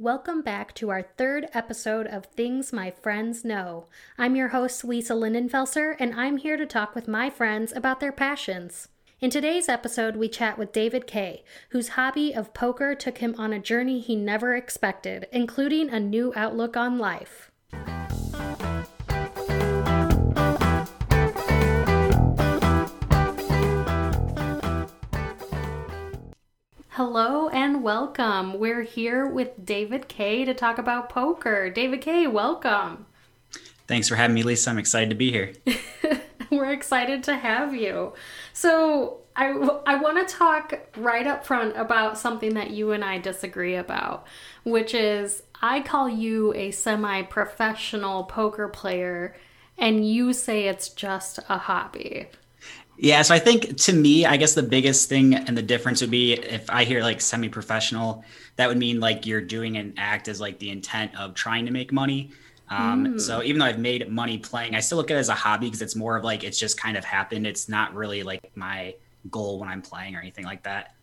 Welcome back to our third episode of Things My Friends Know. I'm your host, Lisa Lindenfelser, and I'm here to talk with my friends about their passions. In today's episode, we chat with David Kay, whose hobby of poker took him on a journey he never expected, including a new outlook on life. Hello and welcome. We're here with David Kay to talk about poker. David Kay, welcome. Thanks for having me, Lisa. I'm excited to be here. We're excited to have you. So, I, I want to talk right up front about something that you and I disagree about, which is I call you a semi professional poker player, and you say it's just a hobby. Yeah, so I think to me, I guess the biggest thing and the difference would be if I hear like semi professional, that would mean like you're doing an act as like the intent of trying to make money. Um, mm. So even though I've made money playing, I still look at it as a hobby because it's more of like it's just kind of happened. It's not really like my goal when I'm playing or anything like that.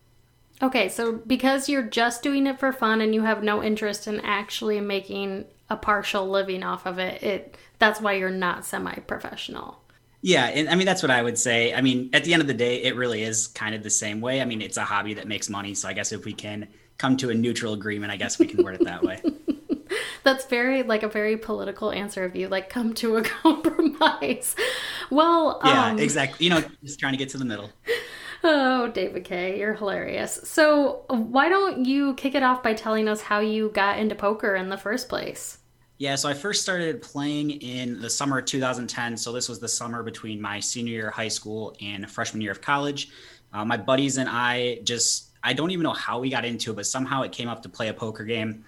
Okay, so because you're just doing it for fun and you have no interest in actually making a partial living off of it, it that's why you're not semi-professional. Yeah, and I mean that's what I would say. I mean, at the end of the day, it really is kind of the same way. I mean, it's a hobby that makes money, so I guess if we can come to a neutral agreement, I guess we can word it that way. That's very like a very political answer of you, like come to a compromise. Well, yeah, um, exactly. You know, just trying to get to the middle. Oh, David Kay, you're hilarious. So, why don't you kick it off by telling us how you got into poker in the first place? Yeah, so I first started playing in the summer of 2010. So this was the summer between my senior year of high school and freshman year of college. Uh, my buddies and I just, I don't even know how we got into it, but somehow it came up to play a poker game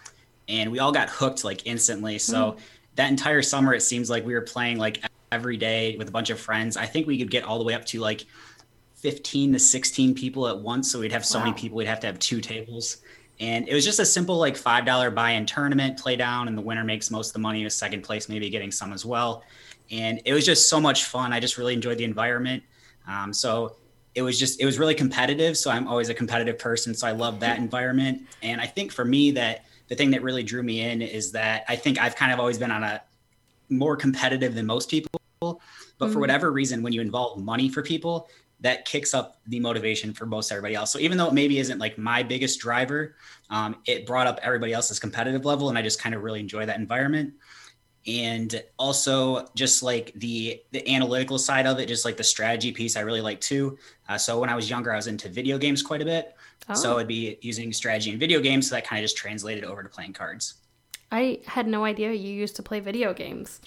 and we all got hooked like instantly. So mm. that entire summer, it seems like we were playing like every day with a bunch of friends. I think we could get all the way up to like 15 to 16 people at once. So we'd have so wow. many people, we'd have to have two tables. And it was just a simple like five dollar buy-in tournament, play down, and the winner makes most of the money. Was second place, maybe getting some as well. And it was just so much fun. I just really enjoyed the environment. Um, so it was just it was really competitive. So I'm always a competitive person. So I love that environment. And I think for me that the thing that really drew me in is that I think I've kind of always been on a more competitive than most people. But mm-hmm. for whatever reason, when you involve money for people, that kicks up the motivation for most everybody else. So even though it maybe isn't like my biggest driver, um, it brought up everybody else's competitive level, and I just kind of really enjoy that environment. And also just like the the analytical side of it, just like the strategy piece, I really like too. Uh, so when I was younger, I was into video games quite a bit. Oh. So I'd be using strategy in video games. So that kind of just translated over to playing cards. I had no idea you used to play video games.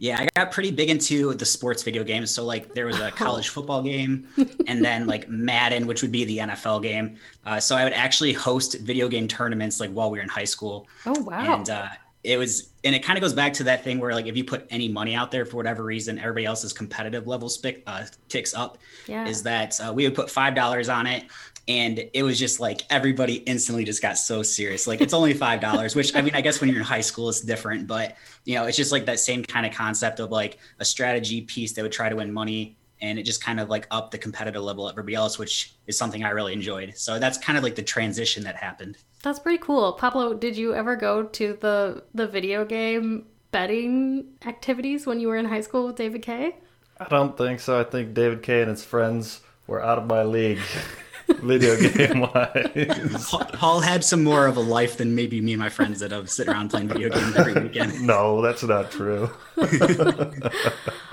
Yeah, I got pretty big into the sports video games. So like there was a college football game, and then like Madden, which would be the NFL game. Uh, so I would actually host video game tournaments like while we were in high school. Oh wow! And uh, it was, and it kind of goes back to that thing where like if you put any money out there for whatever reason, everybody else's competitive level spick, uh, ticks up. Yeah. Is that uh, we would put five dollars on it, and it was just like everybody instantly just got so serious. Like it's only five dollars which i mean i guess when you're in high school it's different but you know it's just like that same kind of concept of like a strategy piece that would try to win money and it just kind of like up the competitive level of everybody else which is something i really enjoyed. So that's kind of like the transition that happened. That's pretty cool. Pablo did you ever go to the the video game betting activities when you were in high school with david k i don't think so. I think david k and his friends were out of my league video game wise. Paul had some more of a life than maybe me and my friends that have sit around playing video games every weekend. No, that's not true.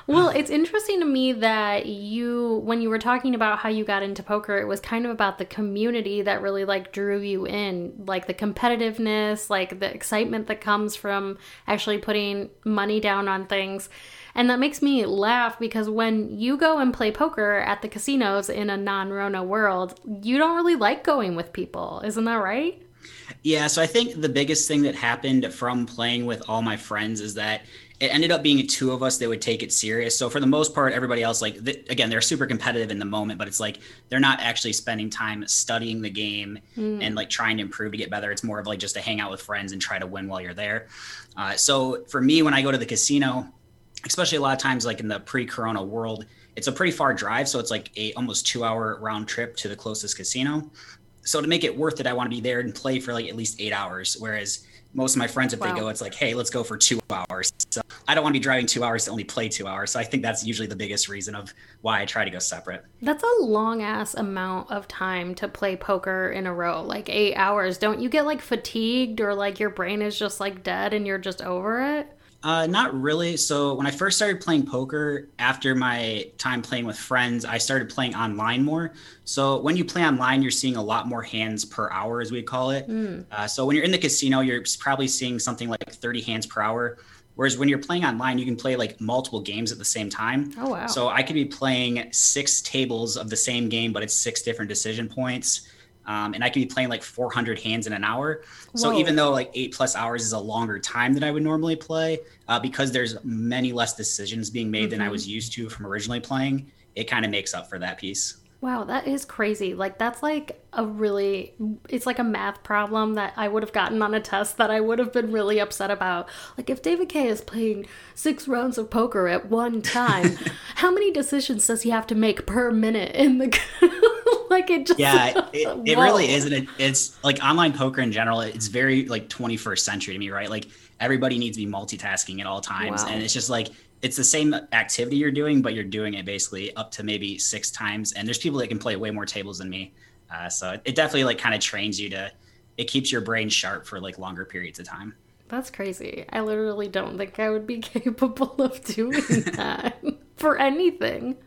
well, it's interesting to me that you, when you were talking about how you got into poker, it was kind of about the community that really like drew you in, like the competitiveness, like the excitement that comes from actually putting money down on things. And that makes me laugh because when you go and play poker at the casinos in a non Rona world, you don't really like going with people. Isn't that right? Yeah, so I think the biggest thing that happened from playing with all my friends is that it ended up being two of us that would take it serious. So for the most part, everybody else, like th- again, they're super competitive in the moment, but it's like they're not actually spending time studying the game mm. and like trying to improve to get better. It's more of like just to hang out with friends and try to win while you're there. Uh, so for me, when I go to the casino, especially a lot of times like in the pre-corona world it's a pretty far drive so it's like a almost two hour round trip to the closest casino so to make it worth it, I want to be there and play for like at least eight hours. Whereas most of my friends, if wow. they go, it's like, hey, let's go for two hours. So I don't want to be driving two hours to only play two hours. So I think that's usually the biggest reason of why I try to go separate. That's a long ass amount of time to play poker in a row, like eight hours. Don't you get like fatigued or like your brain is just like dead and you're just over it? Uh, not really. So when I first started playing poker, after my time playing with friends, I started playing online more. So when you play online, you're seeing a lot more hands per hour, as we call it. Mm. Uh, so when you're in the casino, you're probably seeing something like 30 hands per hour. Whereas when you're playing online, you can play like multiple games at the same time. Oh wow! So I could be playing six tables of the same game, but it's six different decision points. Um, and I can be playing like 400 hands in an hour. Whoa. So even though like eight plus hours is a longer time than I would normally play, uh, because there's many less decisions being made mm-hmm. than I mm-hmm. was used to from originally playing, it kind of makes up for that piece. Wow, that is crazy. Like that's like a really it's like a math problem that I would have gotten on a test that I would have been really upset about. Like if David K is playing 6 rounds of poker at one time, how many decisions does he have to make per minute in the like it just Yeah, it, it really is and it, it's like online poker in general, it's very like 21st century to me, right? Like everybody needs to be multitasking at all times wow. and it's just like it's the same activity you're doing, but you're doing it basically up to maybe six times. And there's people that can play way more tables than me. Uh, so it definitely like kind of trains you to, it keeps your brain sharp for like longer periods of time. That's crazy. I literally don't think I would be capable of doing that for anything.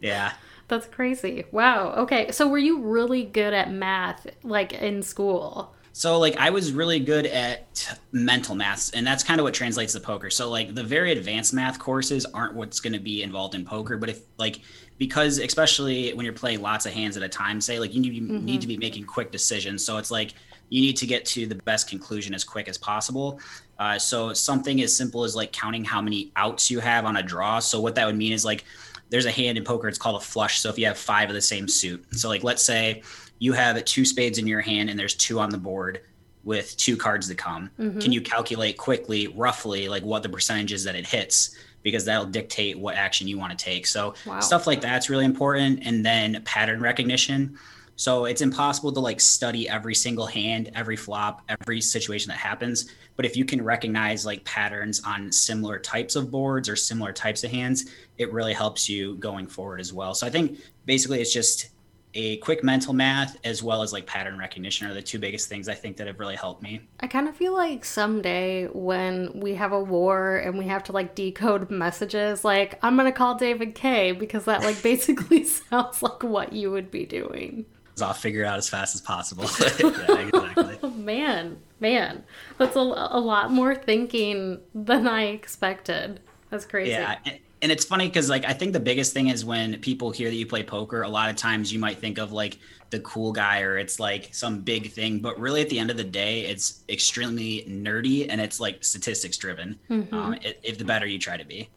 yeah. That's crazy. Wow. Okay. So were you really good at math like in school? So like I was really good at mental maths and that's kind of what translates to poker. So like the very advanced math courses aren't what's going to be involved in poker, but if like because especially when you're playing lots of hands at a time, say like you need, mm-hmm. need to be making quick decisions. So it's like you need to get to the best conclusion as quick as possible. Uh, so something as simple as like counting how many outs you have on a draw. So what that would mean is like there's a hand in poker it's called a flush. So if you have five of the same suit, so like let's say you have two spades in your hand and there's two on the board with two cards to come. Mm-hmm. Can you calculate quickly, roughly, like what the percentage is that it hits? Because that'll dictate what action you want to take. So wow. stuff like that's really important. And then pattern recognition. So it's impossible to like study every single hand, every flop, every situation that happens. But if you can recognize like patterns on similar types of boards or similar types of hands, it really helps you going forward as well. So I think basically it's just a quick mental math as well as like pattern recognition are the two biggest things I think that have really helped me. I kind of feel like someday when we have a war and we have to like decode messages, like I'm gonna call David K because that like basically sounds like what you would be doing. I'll figure it out as fast as possible. yeah, exactly. Oh, man, man, that's a, a lot more thinking than I expected. That's crazy. Yeah, and it's funny because like I think the biggest thing is when people hear that you play poker, a lot of times you might think of like the cool guy or it's like some big thing, but really at the end of the day, it's extremely nerdy and it's like statistics driven. Mm-hmm. Um, if the better you try to be,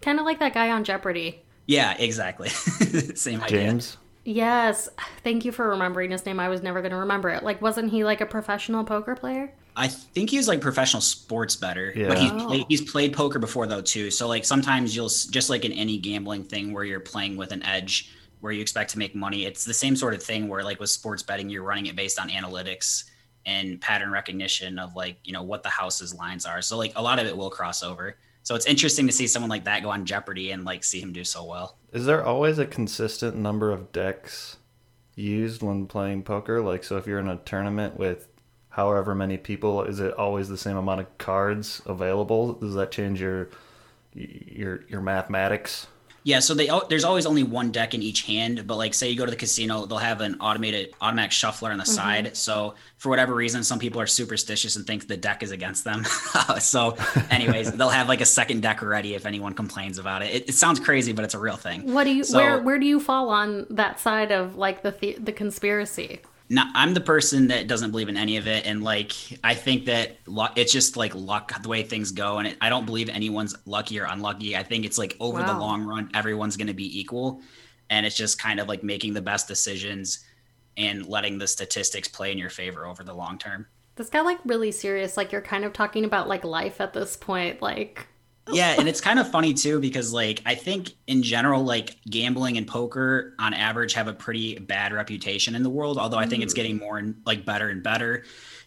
kind of like that guy on Jeopardy. Yeah, exactly. Same idea. James. Yes, thank you for remembering his name. I was never going to remember it. Like, wasn't he like a professional poker player? I think he's like professional sports better, yeah. but he's played, he's played poker before though too. So like sometimes you'll just like in any gambling thing where you're playing with an edge where you expect to make money. It's the same sort of thing where like with sports betting you're running it based on analytics and pattern recognition of like you know what the house's lines are. So like a lot of it will cross over. So it's interesting to see someone like that go on Jeopardy and like see him do so well. Is there always a consistent number of decks used when playing poker? Like so if you're in a tournament with however many people is it always the same amount of cards available does that change your your your mathematics yeah, so they there's always only one deck in each hand, but like say you go to the casino, they'll have an automated automatic shuffler on the mm-hmm. side. So for whatever reason, some people are superstitious and think the deck is against them. so, anyways, they'll have like a second deck ready if anyone complains about it. it. it. sounds crazy, but it's a real thing. What do you so, where where do you fall on that side of like the the, the conspiracy? Not, I'm the person that doesn't believe in any of it, and like I think that luck, it's just like luck, the way things go, and it, I don't believe anyone's lucky or unlucky. I think it's like over wow. the long run, everyone's going to be equal, and it's just kind of like making the best decisions and letting the statistics play in your favor over the long term. This got like really serious. Like you're kind of talking about like life at this point. Like yeah, and it's kind of funny too because like I think in general like gambling and poker on average have a pretty bad reputation in the world. Although I think it's mm. getting more and like better and better.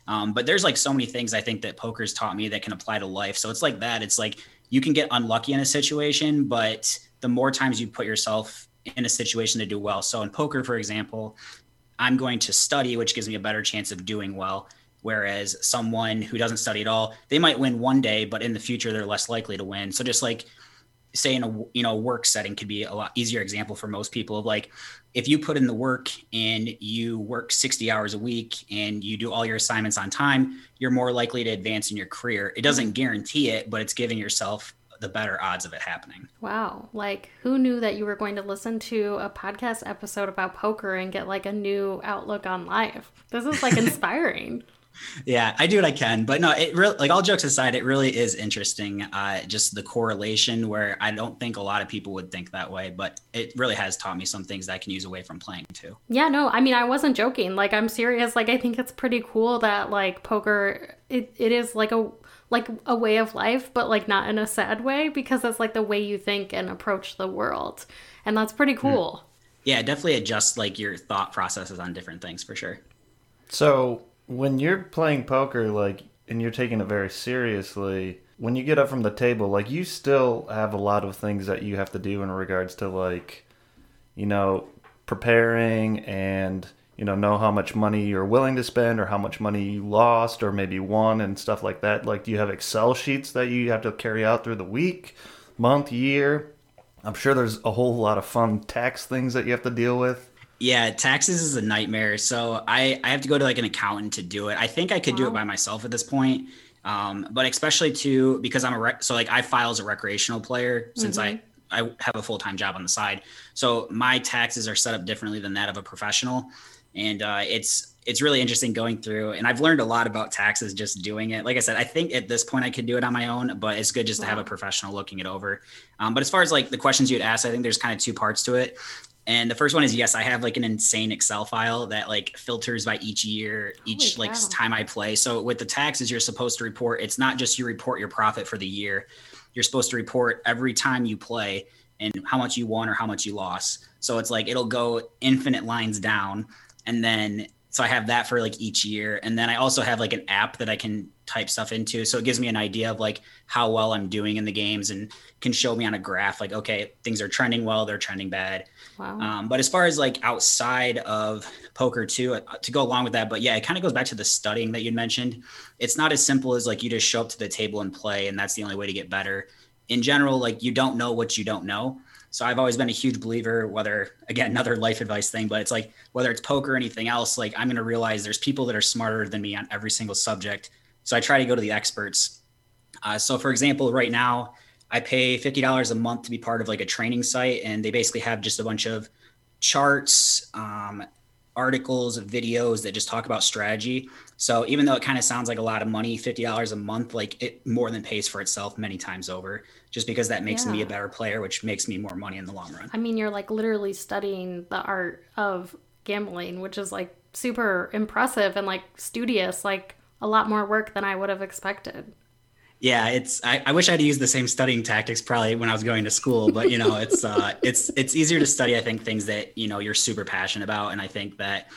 Um, but there's like so many things I think that poker's taught me that can apply to life. So it's like that. It's like you can get unlucky in a situation, but the more times you put yourself in a situation to do well. So in poker, for example, I'm going to study, which gives me a better chance of doing well. Whereas someone who doesn't study at all, they might win one day, but in the future they're less likely to win. So just like say in a you know work setting could be a lot easier example for most people of like if you put in the work and you work 60 hours a week and you do all your assignments on time you're more likely to advance in your career. It doesn't guarantee it but it's giving yourself the better odds of it happening. Wow. Like who knew that you were going to listen to a podcast episode about poker and get like a new outlook on life? This is like inspiring yeah, I do what I can, but no, it really like all jokes aside, it really is interesting. Uh, just the correlation where I don't think a lot of people would think that way, but it really has taught me some things that I can use away from playing too. Yeah, no, I mean, I wasn't joking. Like, I'm serious. Like, I think it's pretty cool that like poker, it, it is like a like a way of life, but like not in a sad way because that's like the way you think and approach the world, and that's pretty hmm. cool. Yeah, definitely adjust like your thought processes on different things for sure. So when you're playing poker, like, and you're taking it very seriously, when you get up from the table, like, you still have a lot of things that you have to do in regards to, like, you know, preparing and, you know, know how much money you're willing to spend or how much money you lost or maybe won and stuff like that. Like, do you have Excel sheets that you have to carry out through the week, month, year? I'm sure there's a whole lot of fun tax things that you have to deal with. Yeah, taxes is a nightmare. So I, I have to go to like an accountant to do it. I think I could wow. do it by myself at this point. Um, but especially too because I'm a rec- so like I file as a recreational player since mm-hmm. I I have a full time job on the side. So my taxes are set up differently than that of a professional, and uh, it's it's really interesting going through. And I've learned a lot about taxes just doing it. Like I said, I think at this point I could do it on my own, but it's good just wow. to have a professional looking it over. Um, but as far as like the questions you'd ask, I think there's kind of two parts to it. And the first one is yes, I have like an insane Excel file that like filters by each year, each Holy like time I play. So with the taxes, you're supposed to report. It's not just you report your profit for the year. You're supposed to report every time you play and how much you won or how much you lost. So it's like it'll go infinite lines down, and then so I have that for like each year, and then I also have like an app that I can type stuff into. So it gives me an idea of like how well I'm doing in the games and can show me on a graph like okay things are trending well, they're trending bad Wow. Um, but as far as like outside of poker too, uh, to go along with that, but yeah, it kind of goes back to the studying that you mentioned. It's not as simple as like you just show up to the table and play, and that's the only way to get better. In general, like you don't know what you don't know. So I've always been a huge believer, whether again, another life advice thing, but it's like whether it's poker or anything else, like I'm going to realize there's people that are smarter than me on every single subject. So I try to go to the experts. Uh, so for example, right now, I pay $50 a month to be part of like a training site, and they basically have just a bunch of charts, um, articles, videos that just talk about strategy. So even though it kind of sounds like a lot of money, $50 a month, like it more than pays for itself many times over, just because that makes yeah. me a better player, which makes me more money in the long run. I mean, you're like literally studying the art of gambling, which is like super impressive and like studious, like a lot more work than I would have expected yeah it's I, I, wish i'd used the same studying tactics probably when i was going to school but you know it's uh it's it's easier to study i think things that you know you're super passionate about and i think that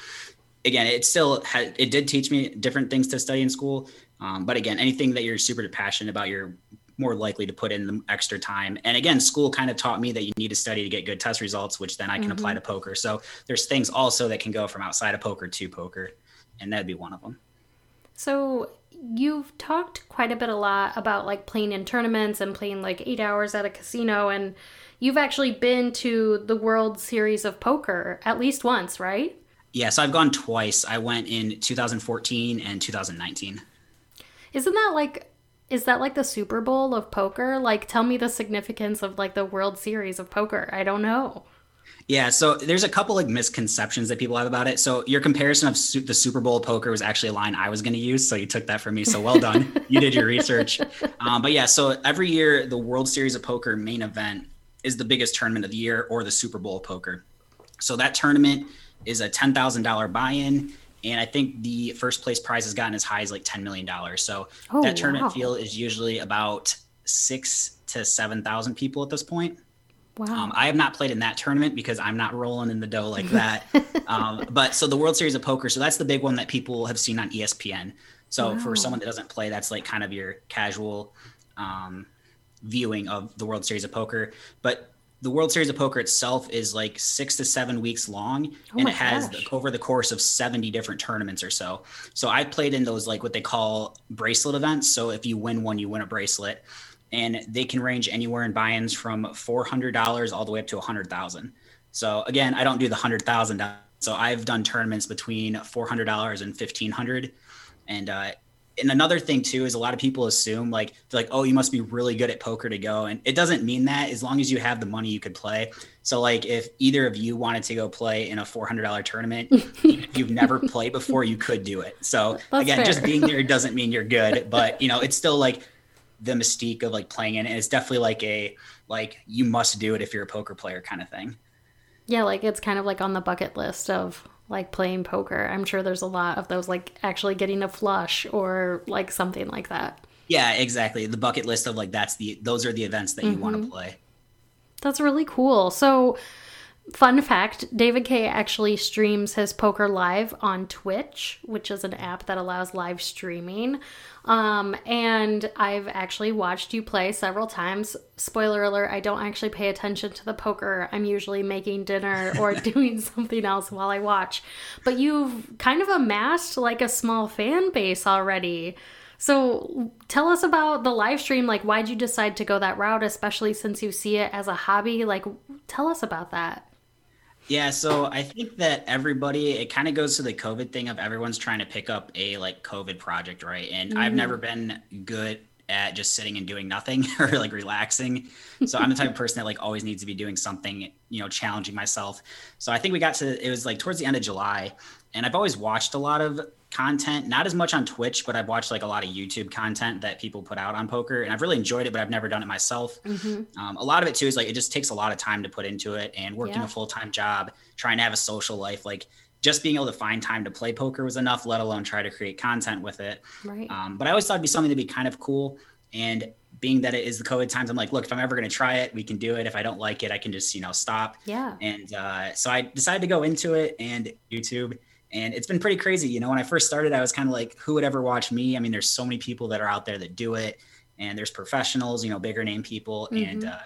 again it still had it did teach me different things to study in school um, but again anything that you're super passionate about you're more likely to put in the extra time and again school kind of taught me that you need to study to get good test results which then i can mm-hmm. apply to poker so there's things also that can go from outside of poker to poker and that'd be one of them so you've talked quite a bit a lot about like playing in tournaments and playing like eight hours at a casino and you've actually been to the world series of poker at least once right? Yes i've gone twice. I went in 2014 and 2019 isn't that like is that like the super bowl of poker? Like tell me the significance of like the world series of poker. I don't know yeah, so there's a couple like misconceptions that people have about it. So your comparison of su- the Super Bowl poker was actually a line I was going to use, so you took that from me. So well done, you did your research. Um, but yeah, so every year the World Series of Poker main event is the biggest tournament of the year, or the Super Bowl of poker. So that tournament is a ten thousand dollar buy-in, and I think the first place prize has gotten as high as like ten million dollars. So oh, that tournament wow. field is usually about six to 7,000 people at this point. Wow. Um, I have not played in that tournament because I'm not rolling in the dough like that. um, but so the World Series of Poker, so that's the big one that people have seen on ESPN. So Wow. for someone that doesn't play, that's like kind of your casual um, viewing of the World Series of Poker. But the World Series of Poker itself is like six to seven weeks long, Oh and it has gosh. over the course of 70 different tournaments or so. So I played in those like what they call bracelet events. So if you win one, you win a bracelet, and they can range anywhere in buy-ins from $400 all the way up to 100,000. So again, I don't do the 100,000. So I've done tournaments between $400 and 1500 and uh and another thing too is a lot of people assume like they're like oh you must be really good at poker to go. And it doesn't mean that as long as you have the money you could play. So like if either of you wanted to go play in a $400 tournament if you've never played before you could do it. So That's again just being there doesn't mean you're good but you know it's still like the mystique of like playing in it it's definitely like a like you must do it if you're a poker player kind of thing Yeah, like it's kind of like on the bucket list of like playing poker. I'm sure there's a lot of those like actually getting a flush or like something like that. yeah exactly the bucket list of like that's the those are the events that you want Mm-hmm. to play That's really cool. So, fun fact David K actually streams his poker live on Twitch, which is an app that allows live streaming. Um, and I've actually watched you play several times. Spoiler alert, I don't actually pay attention to the poker. I'm usually making dinner or doing something else while I watch. But you've kind of amassed like a small fan base already. So tell us about the live stream. Like, why'd you decide to go that route, especially since you see it as a hobby? Like, tell us about that. Yeah, so I think that everybody it kind of goes to the COVID thing of everyone's trying to pick up a like COVID project, right? And I've never mm-hmm. been good at just sitting and doing nothing or like relaxing. So I'm the type of person that like always needs to be doing something, you know, challenging myself. So I think we got to it was like towards the end of July, and I've always watched a lot of content, not as much on Twitch, but I've watched like a lot of YouTube content that people put out on poker, and I've really enjoyed it, but I've never done it myself. Um, a lot of it too is like it just takes a lot of time to put into it, and working Yeah. a full time job, trying to have a social life, like just being able to find time to play poker was enough, let alone try to create content with it. Right. Um, but I always thought it'd be something to be kind of cool. And being that it is the COVID times, I'm like, look, if I'm ever going to try it, we can do it. If I don't like it, I can just, you know, stop. yeah. And uh, so I decided to go into it and YouTube. And it's been pretty crazy. You know, when I first started, I was kind of like, who would ever watch me? I mean, there's so many people that are out there that do it. And there's professionals, you know, bigger name people. And, uh,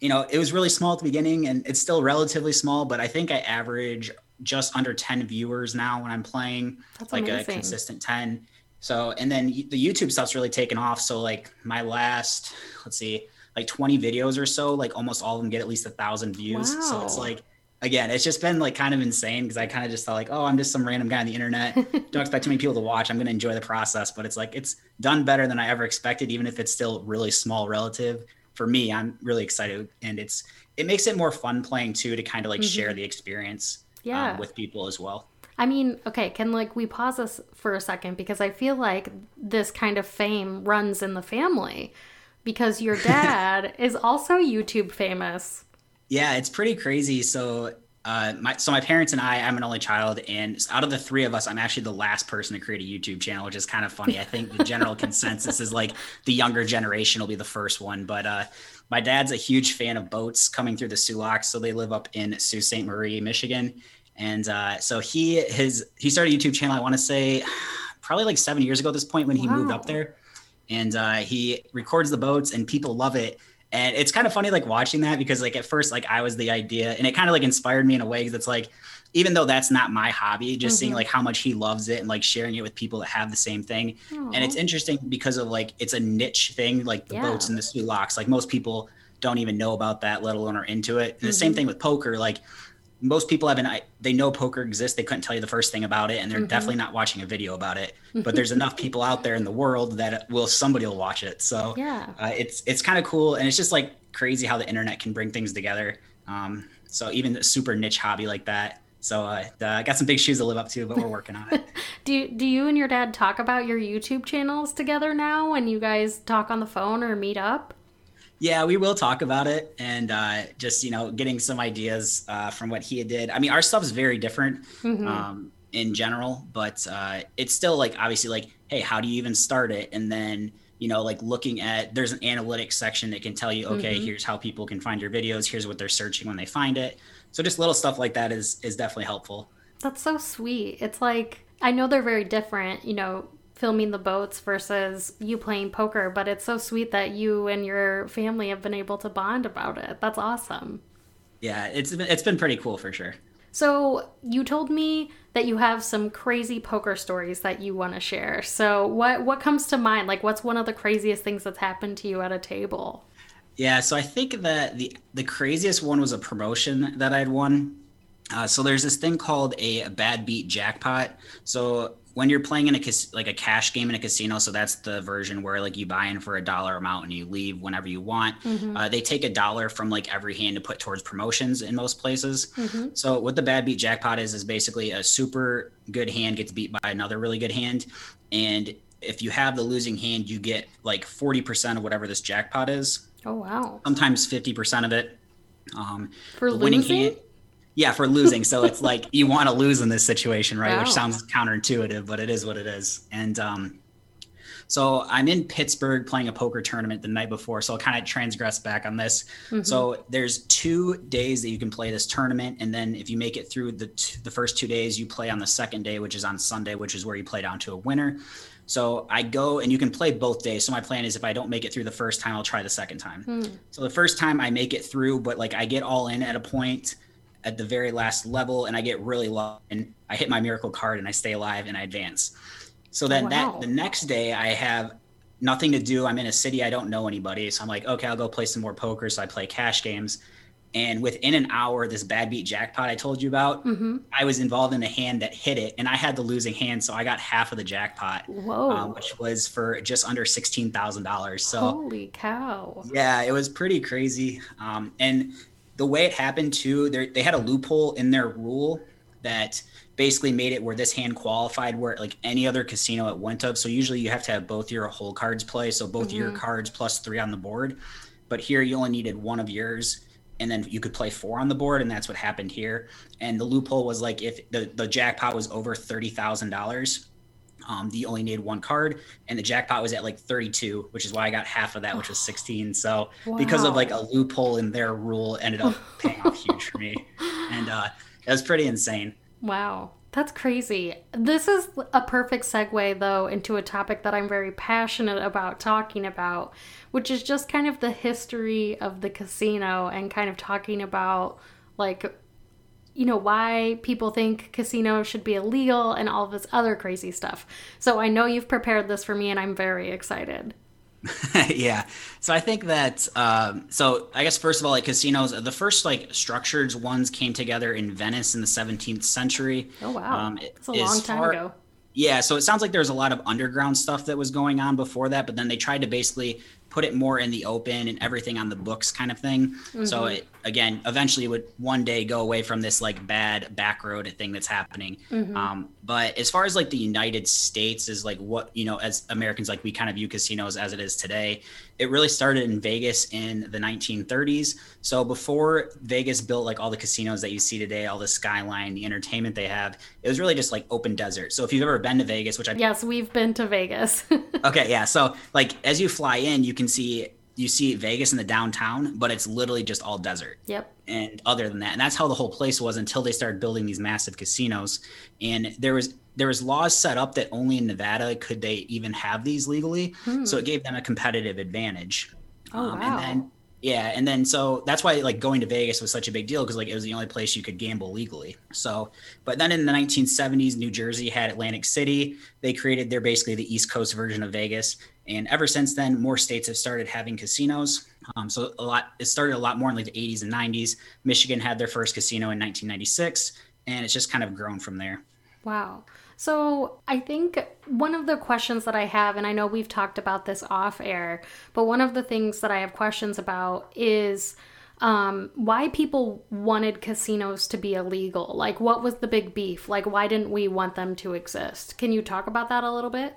you know, it was really small at the beginning and it's still relatively small, but I think I average just under 10 viewers now when I'm playing That's like amazing. a consistent 10 so and then the youtube stuff's really taken off so like my last let's see like 20 videos or so like almost all of them get at least a thousand views so it's like again it's just been like kind of insane because i kind of just thought like oh i'm just some random guy on the internet don't expect too many people to watch i'm going to enjoy the process but it's like it's done better than i ever expected even if it's still really small relative for me i'm really excited and it's it makes it more fun playing too to kind of like share the experience Mm-hmm. Yeah. um, with people as well I mean, okay, can like we pause this for a second because I feel like this kind of fame runs in the family because your dad is also YouTube famous. Yeah, it's pretty crazy. So, uh, my so my parents and I, I'm an only child, and out of the three of us, I'm actually the last person to create a YouTube channel, which is kind of funny. I think the general consensus is like the younger generation will be the first one, but uh, my dad's a huge fan of boats coming through the Soo Locks, so they live up in Sault Ste. Marie, Michigan, and uh, so he his he started a YouTube channel. I want to say probably like seven years ago at this point when he moved up there and uh, he records the boats and people love it and it's kind of funny like watching that because like at first like i was the idea and it kind of like inspired me in a way because it's like even though that's not my hobby just seeing Mhm. like how much he loves it and like sharing it with people that have the same thing and it's interesting because of like it's a niche thing like the Yeah. boats and the Soo locks like most people don't even know about that let alone are into it and the same Mhm. thing with poker like most people have an i- they know poker exists they couldn't tell you the first thing about it and they're Mhm. definitely not watching a video about it but there's enough people out there in the world that will somebody will watch it so yeah. uh, it's it's kind of cool and it's just like crazy how the internet can bring things together um, so even a super niche hobby like that so uh, i got some big shoes to live up to but we're working on it Do do you and your dad talk about your YouTube channels together now when you guys talk on the phone or meet up? Yeah we will talk about it and uh, just you know getting some ideas uh, from what he did i mean our stuff is very different Mhm. um, in general but uh, it's still like obviously like hey how do you even start it and then you know, like looking at there's an analytics section that can tell you, okay, mm-hmm. here's how people can find your videos, here's what they're searching when they find it. So just little stuff like that is is definitely helpful. That's so sweet. It's like I know they're very different, you know, filming the boats versus you playing poker, but it's so sweet that you and your family have been able to bond about it. That's awesome. Yeah, it's been, it's been pretty cool for sure. So, you told me that you have some crazy poker stories that you want to share. So, what what comes to mind? Like what's one of the craziest things that's happened to you at a table? Yeah, so I think that the the craziest one was a promotion that I'd won. Uh, so there's this thing called a bad beat jackpot. So when you're playing in a like a cash game in a casino, so that's the version where like you buy in for a dollar amount and you leave whenever you want. Mm-hmm. Uh, they take a dollar from like every hand to put towards promotions in most places. Mm-hmm. So what the bad beat jackpot is is basically a super good hand gets beat by another really good hand, and if you have the losing hand, you get like forty percent of whatever this jackpot is. Oh wow! Sometimes fifty percent of it. Um, for winning hand yeah, for losing. So it's like you want to lose in this situation, right? Wow. Which sounds counterintuitive, but it is what it is. And um, so I'm in Pittsburgh playing a poker tournament the night before. So I'll kind of transgress back on this. Mm-hmm. So there's two days that you can play this tournament, and then if you make it through the t- the first two days, you play on the second day, which is on Sunday, which is where you play down to a winner. So I go and you can play both days. So my plan is if I don't make it through the first time, I'll try the second time. Mm. So the first time I make it through, but like I get all in at a point at the very last level and I get really low and I hit my miracle card and I stay alive and I advance. So then oh, wow. that the next day I have nothing to do. I'm in a city I don't know anybody. So I'm like, okay, I'll go play some more poker. So I play cash games. And within an hour, this bad beat jackpot I told you about, mm-hmm. I was involved in a hand that hit it, and I had the losing hand, so I got half of the jackpot, um, which was for just under sixteen thousand dollars. So holy cow! Yeah, it was pretty crazy. Um, and the way it happened too, they had a loophole in their rule that basically made it where this hand qualified where like any other casino it went of. So usually you have to have both your whole cards play, so both mm-hmm. your cards plus three on the board. But here you only needed one of yours and then you could play four on the board and that's what happened here and the loophole was like if the, the jackpot was over $30000 um, you only needed one card, and the jackpot was at like 32, which is why I got half of that, which was 16. So wow. because of like a loophole in their rule, ended up paying off huge for me, and uh, it was pretty insane. Wow. That's crazy. This is a perfect segue, though, into a topic that I'm very passionate about talking about, which is just kind of the history of the casino and kind of talking about like you know, why people think casinos should be illegal and all of this other crazy stuff. So I know you've prepared this for me and I'm very excited. yeah. So I think that, um, so I guess first of all, like casinos, the first like structured ones came together in Venice in the 17th century. Oh, wow. Um, It's a long time far, ago. Yeah. So it sounds like there's a lot of underground stuff that was going on before that, but then they tried to basically put it more in the open and everything on the books kind of thing. Mm-hmm. So it, again, eventually would one day go away from this like bad back road thing that's happening. Mm-hmm. Um, but as far as like the United States is like what, you know, as Americans, like we kind of view casinos as it is today. It really started in Vegas in the 1930s. So before Vegas built like all the casinos that you see today, all the skyline, the entertainment they have, it was really just like open desert. So if you've ever been to Vegas, which I Yes, we've been to Vegas. okay, yeah. So like as you fly in, you can see you see Vegas in the downtown, but it's literally just all desert. Yep. And other than that, and that's how the whole place was until they started building these massive casinos. And there was there was laws set up that only in Nevada could they even have these legally. Hmm. So it gave them a competitive advantage. Oh um, wow. And then yeah, and then so that's why like going to Vegas was such a big deal because like it was the only place you could gamble legally. So, but then in the 1970s, New Jersey had Atlantic City. They created their basically the East Coast version of Vegas, and ever since then, more states have started having casinos. Um, so a lot it started a lot more in like the 80s and 90s. Michigan had their first casino in 1996, and it's just kind of grown from there. Wow. So, I think one of the questions that I have, and I know we've talked about this off air, but one of the things that I have questions about is um, why people wanted casinos to be illegal. Like, what was the big beef? Like, why didn't we want them to exist? Can you talk about that a little bit?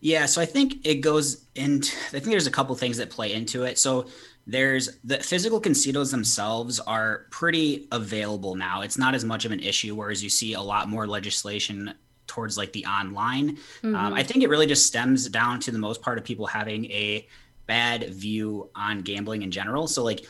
Yeah, so I think it goes into, I think there's a couple things that play into it. So, there's the physical casinos themselves are pretty available now. It's not as much of an issue, whereas you see a lot more legislation towards like the online. Mm-hmm. Um, I think it really just stems down to the most part of people having a bad view on gambling in general. So like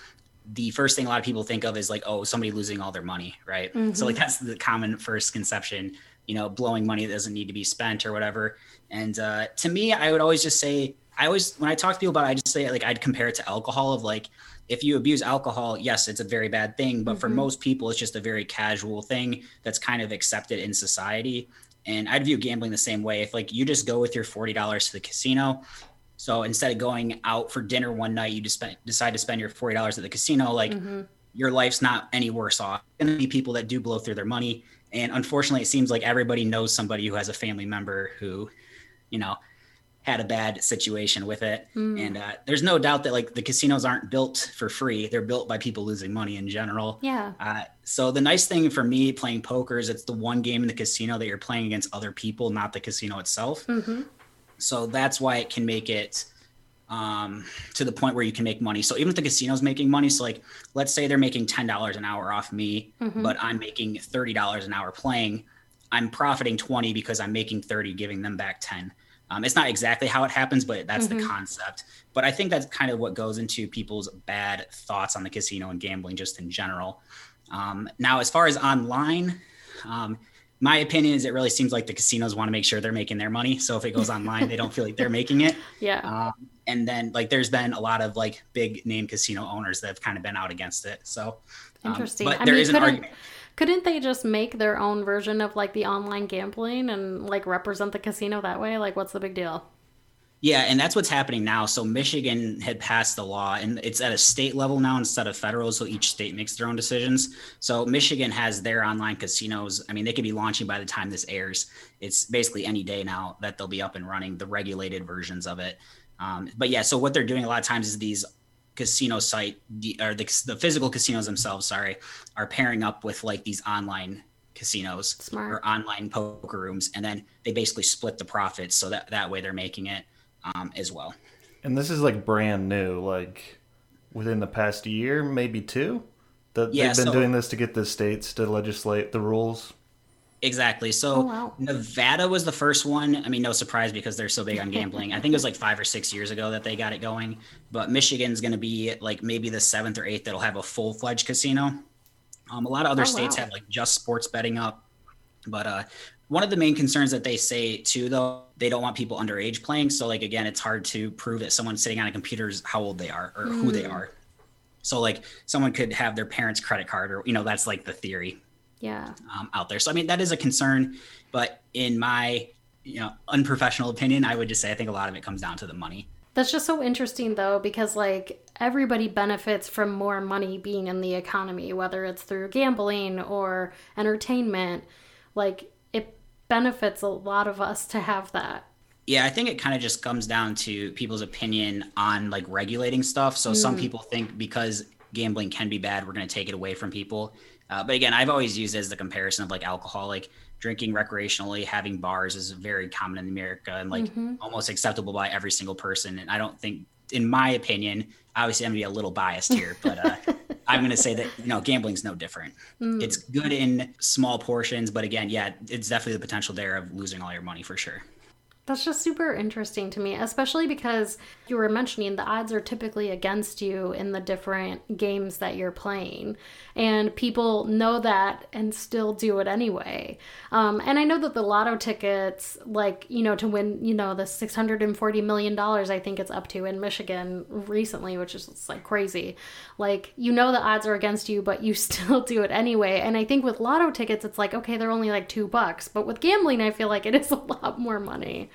the first thing a lot of people think of is like, oh, somebody losing all their money, right? Mm-hmm. So like that's the common first conception, you know, blowing money that doesn't need to be spent or whatever. And uh, to me, I would always just say, I always when I talk to people about, it, I just say like I'd compare it to alcohol. Of like, if you abuse alcohol, yes, it's a very bad thing, but mm-hmm. for most people, it's just a very casual thing that's kind of accepted in society. And I'd view gambling the same way. If like you just go with your forty dollars to the casino, so instead of going out for dinner one night, you just spend, decide to spend your forty dollars at the casino. Like mm-hmm. your life's not any worse off. Going to be people that do blow through their money, and unfortunately, it seems like everybody knows somebody who has a family member who, you know, had a bad situation with it. Mm. And uh, there's no doubt that like the casinos aren't built for free; they're built by people losing money in general. Yeah. Uh, so the nice thing for me playing poker is it's the one game in the casino that you're playing against other people, not the casino itself. Mm-hmm. So that's why it can make it um, to the point where you can make money. So even if the casino's making money, so like let's say they're making ten dollars an hour off me, mm-hmm. but I'm making thirty dollars an hour playing, I'm profiting twenty because I'm making thirty, giving them back ten. Um, it's not exactly how it happens, but that's mm-hmm. the concept. But I think that's kind of what goes into people's bad thoughts on the casino and gambling just in general. Um, now, as far as online, um, my opinion is it really seems like the casinos want to make sure they're making their money. So if it goes online, they don't feel like they're making it. Yeah. Um, and then like there's been a lot of like big name casino owners that have kind of been out against it. So um, interesting. But I there mean, is an argument. Couldn't they just make their own version of like the online gambling and like represent the casino that way? Like, what's the big deal? Yeah, and that's what's happening now. So Michigan had passed the law, and it's at a state level now instead of federal. So each state makes their own decisions. So Michigan has their online casinos. I mean, they could be launching by the time this airs. It's basically any day now that they'll be up and running the regulated versions of it. Um, but yeah, so what they're doing a lot of times is these casino site or the, the physical casinos themselves, sorry, are pairing up with like these online casinos Smart. or online poker rooms, and then they basically split the profits. So that that way they're making it um, as well. And this is like brand new, like within the past year, maybe two, that yeah, they've been so, doing this to get the states to legislate the rules. Exactly. So oh, wow. Nevada was the first one. I mean, no surprise because they're so big on gambling. I think it was like five or six years ago that they got it going. But Michigan's going to be like maybe the seventh or eighth that'll have a full fledged casino. Um, a lot of other oh, states wow. have like just sports betting up. But uh, one of the main concerns that they say too, though, they don't want people underage playing. So like again, it's hard to prove that someone sitting on a computer is how old they are or mm. who they hmm. are. So like someone could have their parents' credit card, or you know, that's like the theory. Yeah. Um, out there. So I mean, that is a concern. But in my you know unprofessional opinion, I would just say I think a lot of it comes down to the money. That's just so interesting though, because like everybody benefits from more money being in the economy, whether it's through gambling or entertainment. Like it benefits a lot of us to have that. Yeah, I think it kind of just comes down to people's opinion on like regulating stuff. So mm. some people think because gambling can be bad, we're going to take it away from people. Uh, but again, I've always used as the comparison of like alcohol, like drinking recreationally, having bars is very common in America and like mm-hmm. almost acceptable by every single person. And I don't think, in my opinion, obviously I'm gonna be a little biased here, but uh, I'm going to say that you know gambling's no different. Mm. It's good in small portions, but again, yeah, it's definitely the potential there of losing all your money for sure. That's just super interesting to me, especially because you were mentioning the odds are typically against you in the different games that you're playing. And people know that and still do it anyway. Um, and I know that the lotto tickets, like, you know, to win, you know, the $640 million, I think it's up to in Michigan recently, which is like crazy. Like, you know, the odds are against you, but you still do it anyway. And I think with lotto tickets, it's like, okay, they're only like two bucks. But with gambling, I feel like it is a lot more money.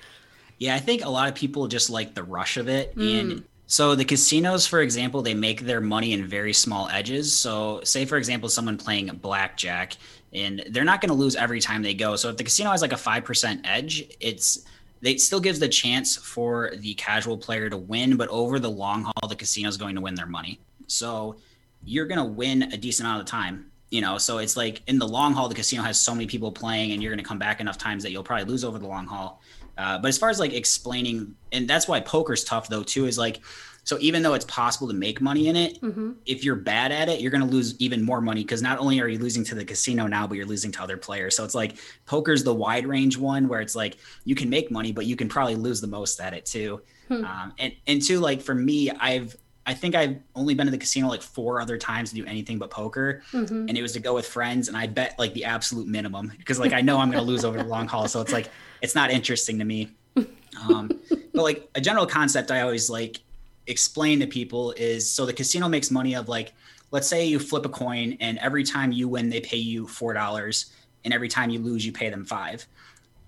Yeah, I think a lot of people just like the rush of it. Mm. And so the casinos, for example, they make their money in very small edges. So, say for example, someone playing blackjack, and they're not going to lose every time they go. So, if the casino has like a five percent edge, it's it still gives the chance for the casual player to win, but over the long haul, the casino is going to win their money. So, you're going to win a decent amount of the time. You know, so it's like in the long haul, the casino has so many people playing, and you're going to come back enough times that you'll probably lose over the long haul. Uh, but as far as like explaining, and that's why poker's tough though too, is like So even though it's possible to make money in it, Mm-hmm. if you're bad at it, you're going to lose even more money because not only are you losing to the casino now, but you're losing to other players. So it's like poker's the wide range one where it's like you can make money, but you can probably lose the most at it too. Hmm. Um, and and two, like for me, I've I think I've only been to the casino like four other times to do anything but poker, Mm-hmm. and it was to go with friends, and I bet like the absolute minimum because like I know I'm going to lose over the long haul, so it's like it's not interesting to me. Um, but like a general concept I always like explain to people is so the casino makes money of like let's say you flip a coin and every time you win they pay you four dollars and every time you lose you pay them five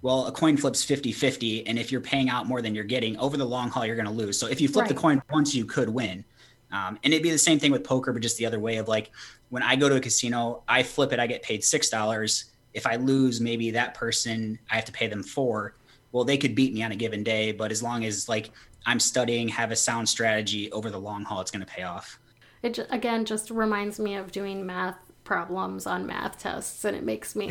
well a coin flips 50 50 and if you're paying out more than you're getting over the long haul you're going to lose. So if you flip the coin once you could win. Um, and it'd be the same thing with poker but just the other way of like when i go to a casino i flip it i get paid six dollars. If i lose maybe that person i have to pay them four. Well they could beat me on a given day but as long as like i'm studying have a sound strategy over the long haul it's going to pay off. It again just reminds me of doing math problems on math tests, and it makes me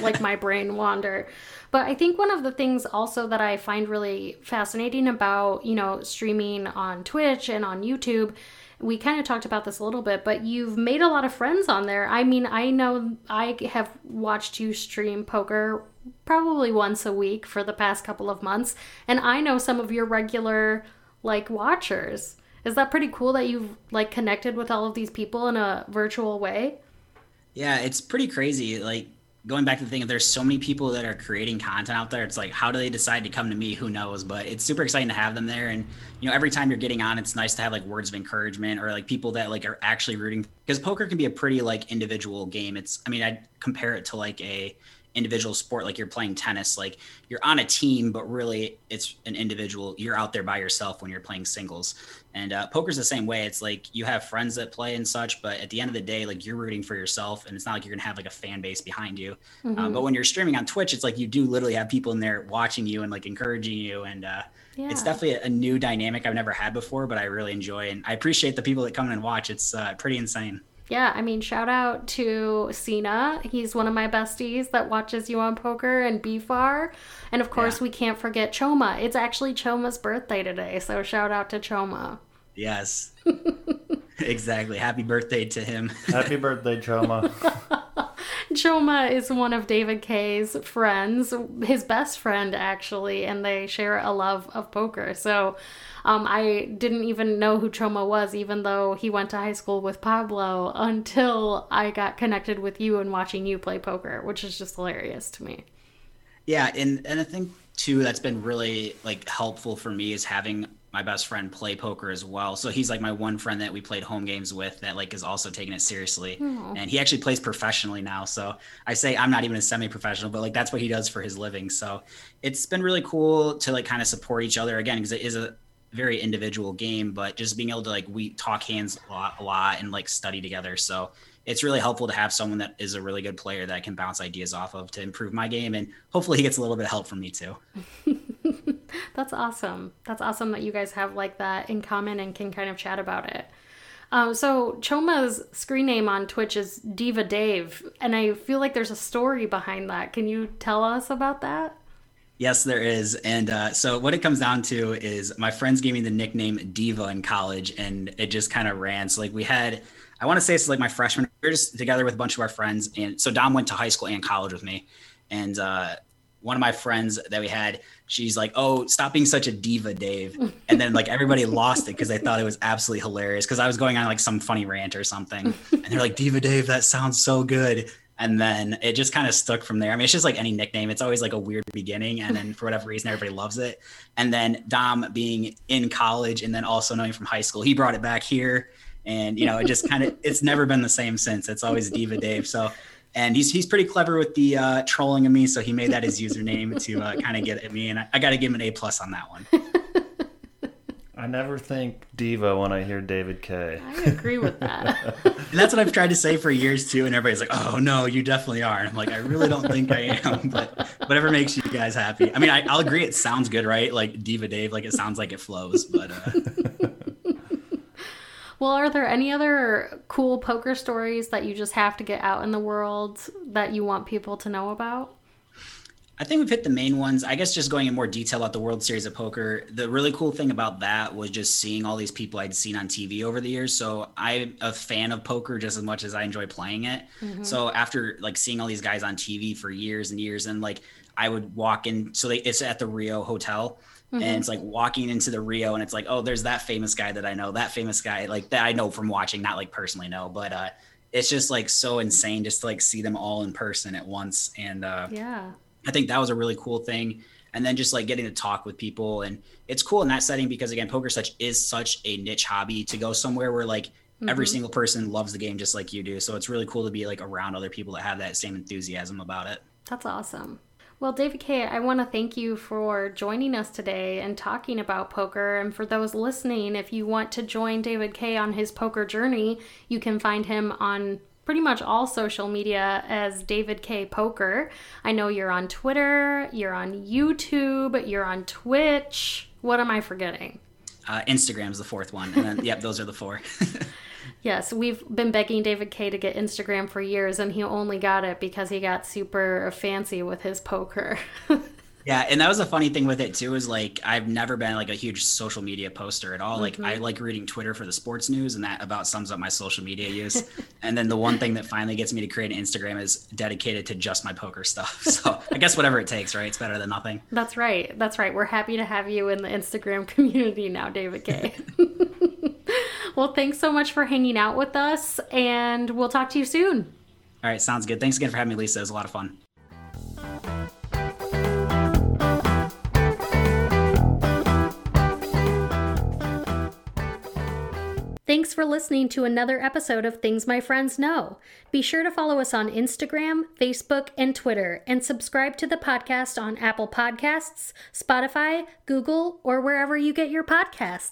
like my brain wander. But I think one of the things also that I find really fascinating about you know streaming on Twitch and on YouTube. We kind of talked about this a little bit, but you've made a lot of friends on there. I mean, I know I have watched you stream poker probably once a week for the past couple of months, and I know some of your regular like watchers. Is that pretty cool that you've like connected with all of these people in a virtual way? Yeah, it's pretty crazy. Like going back to the thing, if there's so many people that are creating content out there, it's like, how do they decide to come to me? Who knows? But it's super exciting to have them there. And you know, every time you're getting on, it's nice to have like words of encouragement or like people that like are actually rooting because poker can be a pretty like individual game. It's, I mean, I'd compare it to like a individual sport like you're playing tennis like you're on a team but really it's an individual you're out there by yourself when you're playing singles. And uh, poker's the same way. It's like you have friends that play and such but at the end of the day like you're rooting for yourself and it's not like you're gonna have like a fan base behind you. Um, but when you're streaming on twitch it's like you do literally have people in there watching you and like encouraging you and uh, it's definitely a, a new dynamic i've never had before but i really enjoy and i appreciate the people that come in and watch. It's uh, pretty insane Yeah, I mean, shout out to Cena. He's one of my besties that watches you on poker and BFAR. And of course, Yeah. we can't forget Choma. It's actually Choma's birthday today, so shout out to Choma. yes exactly happy birthday to him Happy birthday, Choma. Choma is one of David K's friends, his best friend actually, and they share a love of poker. So um, I didn't even know who Choma was, even though he went to high school with Pablo, until I got connected with you and watching you play poker, which is just hilarious to me. Yeah, and and I think too that's been really like helpful for me is having my best friend play poker as well. So he's like my one friend that we played home games with that like is also taking it seriously. And he actually plays professionally now. So I say I'm not even a semi-professional, but like that's what he does for his living. So it's been really cool to like kind of support each other again because it is a very individual game, but just being able to like we talk hands a lot, a lot and like study together. So it's really helpful to have someone that is a really good player that I can bounce ideas off of to improve my game. And hopefully he gets a little bit of help from me too. That's awesome. That's awesome that you guys have like that in common and can kind of chat about it. Um, so Choma's screen name on Twitch is Diva Dave, and I feel like there's a story behind that. Can you tell us about that? Yes, there is. And uh, so what it comes down to is my friends gave me the nickname Diva in college, and it just kind of ran. So like we had, I want to say it's like my freshman. Just together with a bunch of our friends, and so Dom went to high school and college with me, and uh, one of my friends that we had, she's like, "Oh, stop being such a diva, Dave," and then like everybody lost it because they thought it was absolutely hilarious because I was going on like some funny rant or something, and they're like, "Diva, Dave, that sounds so good." And then it just kind of stuck from there. I mean, it's just like any nickname. It's always like a weird beginning. And then for whatever reason, everybody loves it. And then Dom being in college and then also knowing from high school, he brought it back here. And, you know, it just kind of, it's never been the same since. It's always Diva Dave. So, and he's, he's pretty clever with the uh, trolling of me. So he made that his username to uh, kind of get at me. And I, I got to give him an A plus on that one. I never think diva when I hear David K. I agree with that. And that's what I've tried to say for years too. And everybody's like, oh no, you definitely are. And I'm like, I really don't think I am, but whatever makes you guys happy. I mean, I, I'll agree. It sounds good, right? Like Diva Dave, like it sounds like it flows, but uh, well, are there any other cool poker stories that you just have to get out in the world that you want people to know about? I think we've hit the main ones. I guess just going in more detail about the World Series of Poker. The really cool thing about that was just seeing all these people I'd seen on TV over the years. So I'm a fan of poker just as much as I enjoy playing it. Mm-hmm. So after like seeing all these guys on TV for years and years, and like I would walk in. So they, it's at the Rio Hotel. Mm-hmm. And it's like walking into the Rio, and it's like, oh, there's that famous guy that I know, that famous guy, like that I know from watching, not like personally know, but uh, it's just like so insane just to like see them all in person at once. And uh, yeah, I think that was a really cool thing. And then just like getting to talk with people, and it's cool in that setting because again, poker such is such a niche hobby to go somewhere where like mm-hmm. every single person loves the game just like you do. So it's really cool to be like around other people that have that same enthusiasm about it. That's awesome. Well, David K, I want to thank you for joining us today and talking about poker. And for those listening, if you want to join David K on his poker journey, you can find him on pretty much all social media as David K Poker. I know you're on Twitter, you're on YouTube, you're on Twitch. What am I forgetting? Uh, Instagram's the fourth one, and then yep, those are the four. yes, we've been begging David K to get Instagram for years, and he only got it because he got super fancy with his poker. Yeah, and that was a funny thing with it too. Is like I've never been like a huge social media poster at all. Mm-hmm. Like I mm-hmm. like reading Twitter for the sports news, and that about sums up my social media use. and then the one thing that finally gets me to create an Instagram is dedicated to just my poker stuff. So I guess whatever it takes, right? It's better than nothing. That's right. That's right. We're happy to have you in the Instagram community now, David K. well, thanks so much for hanging out with us, and we'll talk to you soon. All right, sounds good. Thanks again for having me, Lisa. It was a lot of fun. Thanks for listening to another episode of Things My Friends Know. Be sure to follow us on Instagram, Facebook, and Twitter, and subscribe to the podcast on Apple Podcasts, Spotify, Google, or wherever you get your podcasts.